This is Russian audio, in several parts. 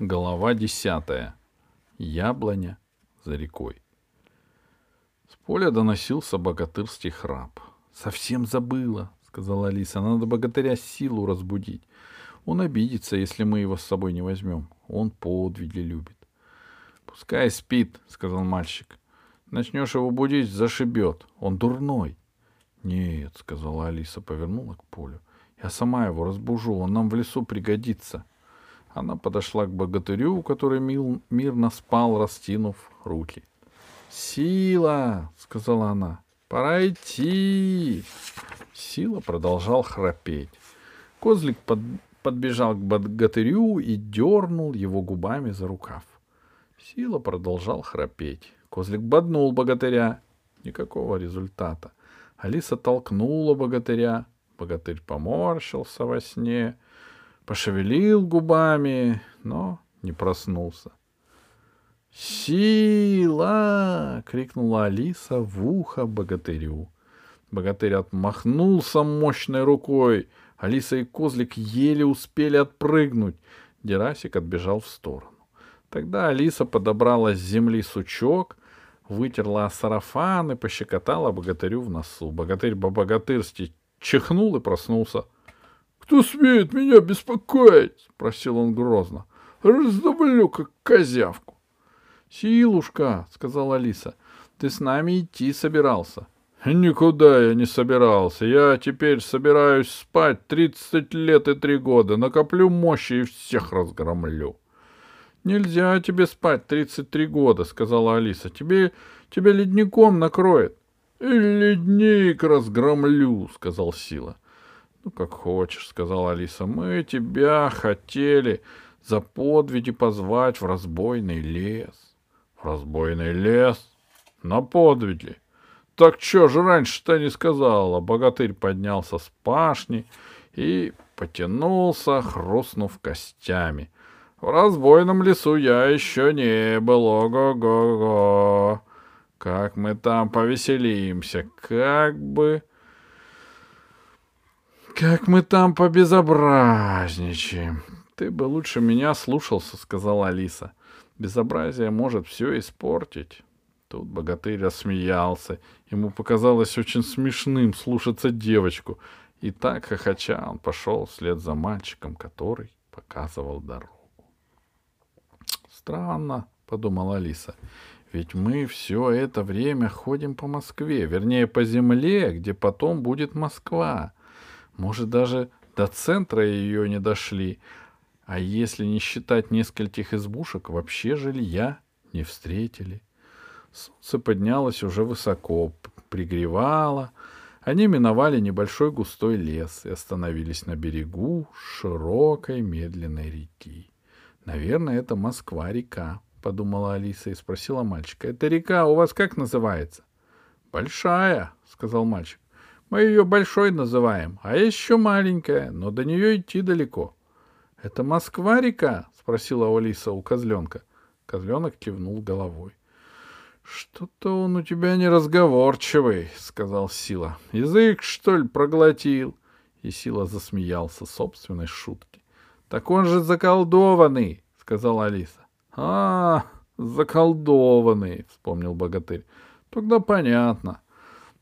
Глава десятая. Яблоня за рекой. С поля доносился богатырский храп. «Совсем забыла», — сказала Алиса. «Надо богатыря силу разбудить. Он обидится, если мы его с собой не возьмем. Он подвиги любит». «Пускай спит», — сказал мальчик. «Начнешь его будить, зашибет. Он дурной». «Нет», — сказала Алиса, повернула к полю. «Я сама его разбужу, он нам в лесу пригодится». Она подошла к богатырю, который мил, мирно спал, растянув руки. «Сила!» — сказала она. «Пора идти!» Сила продолжал храпеть. Козлик под, подбежал к богатырю и дернул его губами за рукав. Сила продолжал храпеть. Козлик боднул богатыря. Никакого результата. Алиса толкнула богатыря. Богатырь поморщился во сне — пошевелил губами, но не проснулся. «Сила!» — крикнула Алиса в ухо богатырю. Богатырь отмахнулся мощной рукой. Алиса и козлик еле успели отпрыгнуть. Дерасик отбежал в сторону. Тогда Алиса подобрала с земли сучок, вытерла сарафан и пощекотала богатырю в носу. Богатырь по-богатырски чихнул и проснулся. «Кто смеет меня беспокоить?» — спросил он грозно. «Раздавлю, как козявку». «Силушка», — сказала Алиса, — «ты с нами идти собирался». «Никуда я не собирался. Я теперь собираюсь спать тридцать лет и три года, накоплю мощи и всех разгромлю». «Нельзя тебе спать тридцать три года», — сказала Алиса. «Тебе, тебя ледником накроет». «Ледник разгромлю», — сказал Сила. Ну, как хочешь, сказала Алиса. Мы тебя хотели за подвиги позвать в разбойный лес. В разбойный лес? На подвиги? Так что же раньше-то не сказала? Богатырь поднялся с пашни и потянулся, хрустнув костями. В разбойном лесу я еще не был, ого-го-го. Как мы там повеселимся, как бы... Как мы там побезобразничаем. Ты бы лучше меня слушался, сказала Алиса. Безобразие может все испортить. Тут богатырь рассмеялся. Ему показалось очень смешным слушаться девочку. И так, хохоча, он пошел вслед за мальчиком, который показывал дорогу. Странно, подумала Алиса. Ведь мы все это время ходим по Москве, вернее, по земле, где потом будет Москва. Может, даже до центра ее не дошли. А если не считать нескольких избушек, вообще жилья не встретили. Солнце поднялось уже высоко, пригревало. Они миновали небольшой густой лес и остановились на берегу широкой медленной реки. «Наверное, это Москва-река», — подумала Алиса и спросила мальчика. «Эта река у вас как называется?» «Большая», — сказал мальчик. Мы ее большой называем, а еще маленькая, но до нее идти далеко. — Это Москва-река? — спросила Алиса у козленка. Козленок кивнул головой. — Что-то он у тебя неразговорчивый, — сказал Сила. — Язык, что ли, проглотил? И Сила засмеялся собственной шутки. — Так он же заколдованный, — сказала Алиса. — А, заколдованный, — вспомнил богатырь. — Тогда понятно.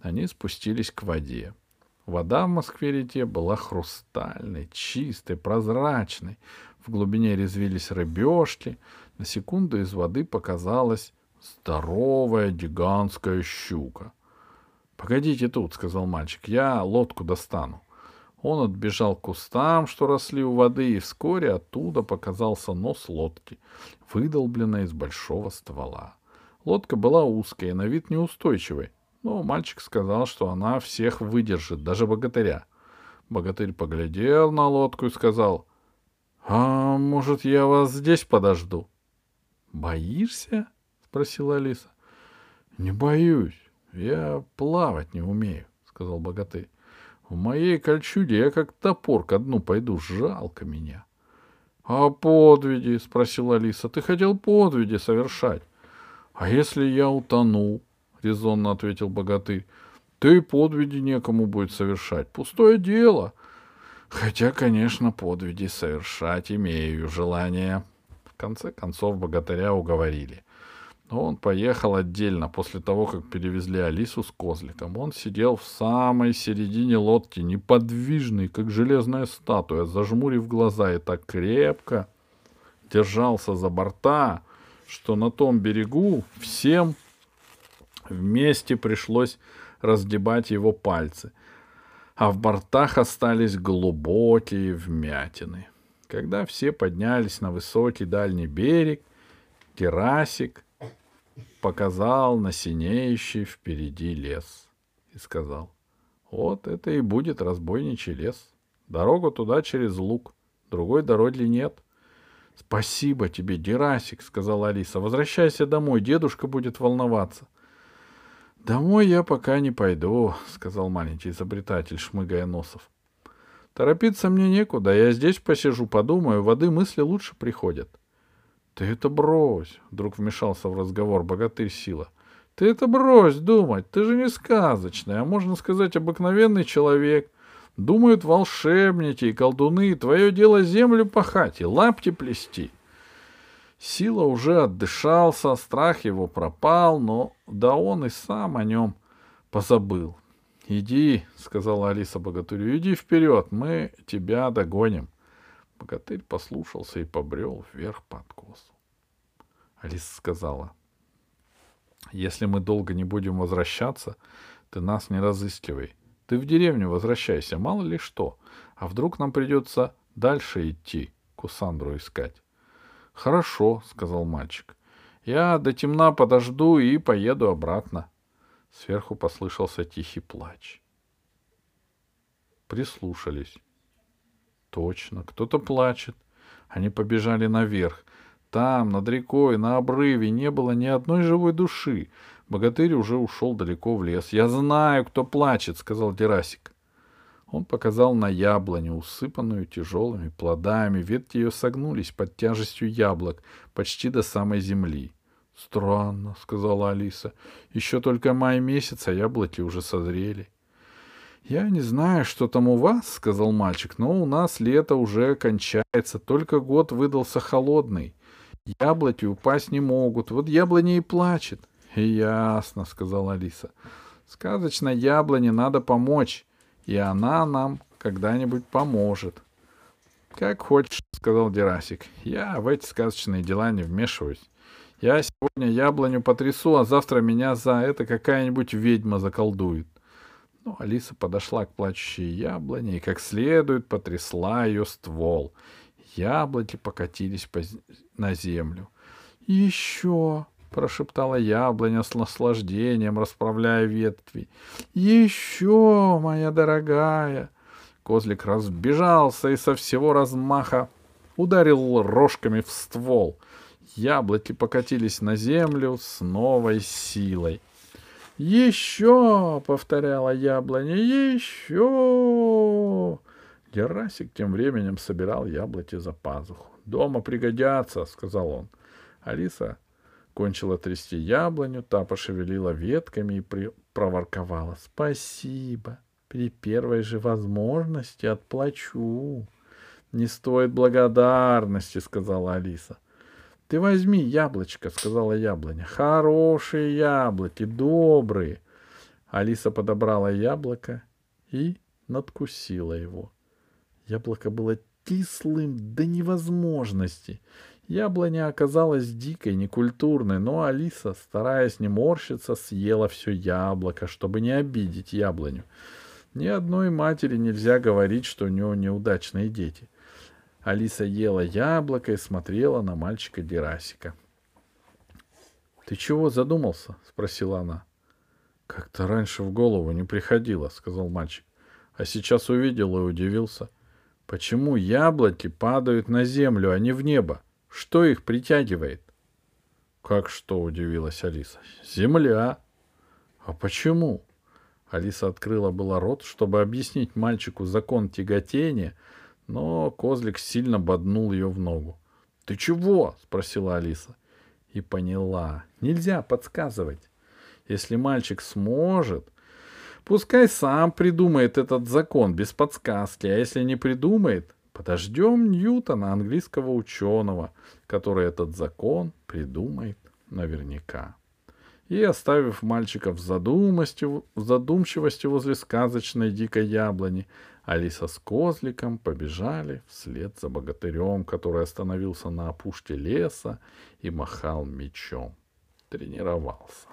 Они спустились к воде. Вода в Москве-реке была хрустальной, чистой, прозрачной. В глубине резвились рыбешки. На секунду из воды показалась здоровая гигантская щука. «Погодите тут», — сказал мальчик, — «я лодку достану». Он отбежал к кустам, что росли у воды, и вскоре оттуда показался нос лодки, выдолбленный из большого ствола. Лодка была узкая на вид неустойчивой. Но мальчик сказал, что она всех выдержит, даже богатыря. Богатырь поглядел на лодку и сказал, «А может, я вас здесь подожду?» «Боишься?» — спросила Алиса. «Не боюсь. Я плавать не умею», — сказал богатырь. «В моей кольчуге я как топор ко дну пойду. Жалко меня». «А подвиги?» — спросила Алиса. «Ты хотел подвиги совершать. А если я утону?» — резонно ответил богатырь. — Ты подвиги некому будет совершать. Пустое дело. Хотя, конечно, подвиги совершать имею желание. конце концов богатыря уговорили. Но он поехал отдельно после того, как перевезли Алису с козликом. Он сидел в самой середине лодки, неподвижный, как железная статуя, зажмурив глаза и так крепко держался за борта, что на том берегу всем вместе пришлось раздебать его пальцы, а в бортах остались глубокие вмятины. Когда все поднялись на высокий дальний берег, Терасик показал на синеющий впереди лес и сказал, вот это и будет разбойничий лес. Дорога туда через луг, другой дороги нет. — Спасибо тебе, Дерасик, — сказала Алиса. — Возвращайся домой, дедушка будет волноваться. — Домой я пока не пойду, — сказал маленький изобретатель, шмыгая носов. — Торопиться мне некуда, я здесь посижу, подумаю, воды мысли лучше приходят. — Ты это брось, — вдруг вмешался в разговор богатырь Сила. — Ты это брось думать, ты же не сказочный, а можно сказать обыкновенный человек — Думают волшебники и колдуны, твое дело землю пахать и лапти плести. Сила уже отдышался, страх его пропал, но да он и сам о нем позабыл. — Иди, — сказала Алиса богатырю, — иди вперед, мы тебя догоним. Богатырь послушался и побрел вверх по откосу. Алиса сказала, — Если мы долго не будем возвращаться, ты нас не разыскивай. Ты в деревню возвращайся, мало ли что. А вдруг нам придется дальше идти, Кусандру искать? — Хорошо, — сказал мальчик. — Я до темна подожду и поеду обратно. Сверху послышался тихий плач. Прислушались. Точно, кто-то плачет. Они побежали наверх. Там, над рекой, на обрыве не было ни одной живой души. Богатырь уже ушел далеко в лес. «Я знаю, кто плачет», — сказал Дерасик. Он показал на яблоню, усыпанную тяжелыми плодами. Ветки ее согнулись под тяжестью яблок почти до самой земли. «Странно», — сказала Алиса. «Еще только май месяц, а яблоки уже созрели». «Я не знаю, что там у вас», — сказал мальчик, — «но у нас лето уже кончается, только год выдался холодный. Яблоки упасть не могут, вот яблоня и плачет». Ясно, сказала Алиса. Сказочной яблоне надо помочь, и она нам когда-нибудь поможет. Как хочешь, сказал Дерасик. Я в эти сказочные дела не вмешиваюсь. Я сегодня яблоню потрясу, а завтра меня за это какая-нибудь ведьма заколдует. Ну, Алиса подошла к плачущей яблоне и как следует потрясла ее ствол. Яблоки покатились по... на землю. — Еще, — прошептала яблоня с наслаждением, расправляя ветви. «Еще, моя дорогая!» Козлик разбежался и со всего размаха ударил рожками в ствол. Яблоки покатились на землю с новой силой. «Еще!» — повторяла яблоня. «Еще!» Герасик тем временем собирал яблоки за пазуху. «Дома пригодятся», — сказал он. Алиса кончила трясти яблоню, та пошевелила ветками и при... проворковала. — Спасибо. При первой же возможности отплачу. — Не стоит благодарности, — сказала Алиса. — Ты возьми яблочко, — сказала яблоня. — Хорошие яблоки, добрые. Алиса подобрала яблоко и надкусила его. Яблоко было кислым до невозможности. Яблоня оказалась дикой, некультурной, но Алиса, стараясь не морщиться, съела все яблоко, чтобы не обидеть яблоню. Ни одной матери нельзя говорить, что у нее неудачные дети. Алиса ела яблоко и смотрела на мальчика Дерасика. — Ты чего задумался? — спросила она. — Как-то раньше в голову не приходило, — сказал мальчик. А сейчас увидел и удивился. Почему яблоки падают на землю, а не в небо? — что их притягивает? Как что, удивилась Алиса. Земля. А почему? Алиса открыла было рот, чтобы объяснить мальчику закон тяготения, но козлик сильно боднул ее в ногу. «Ты чего?» — спросила Алиса. И поняла. Нельзя подсказывать. Если мальчик сможет, пускай сам придумает этот закон без подсказки, а если не придумает, Подождем Ньютона, английского ученого, который этот закон придумает наверняка. И, оставив мальчика в задумчивости, в задумчивости возле сказочной дикой яблони, Алиса с козликом побежали вслед за богатырем, который остановился на опушке леса и махал мечом. Тренировался.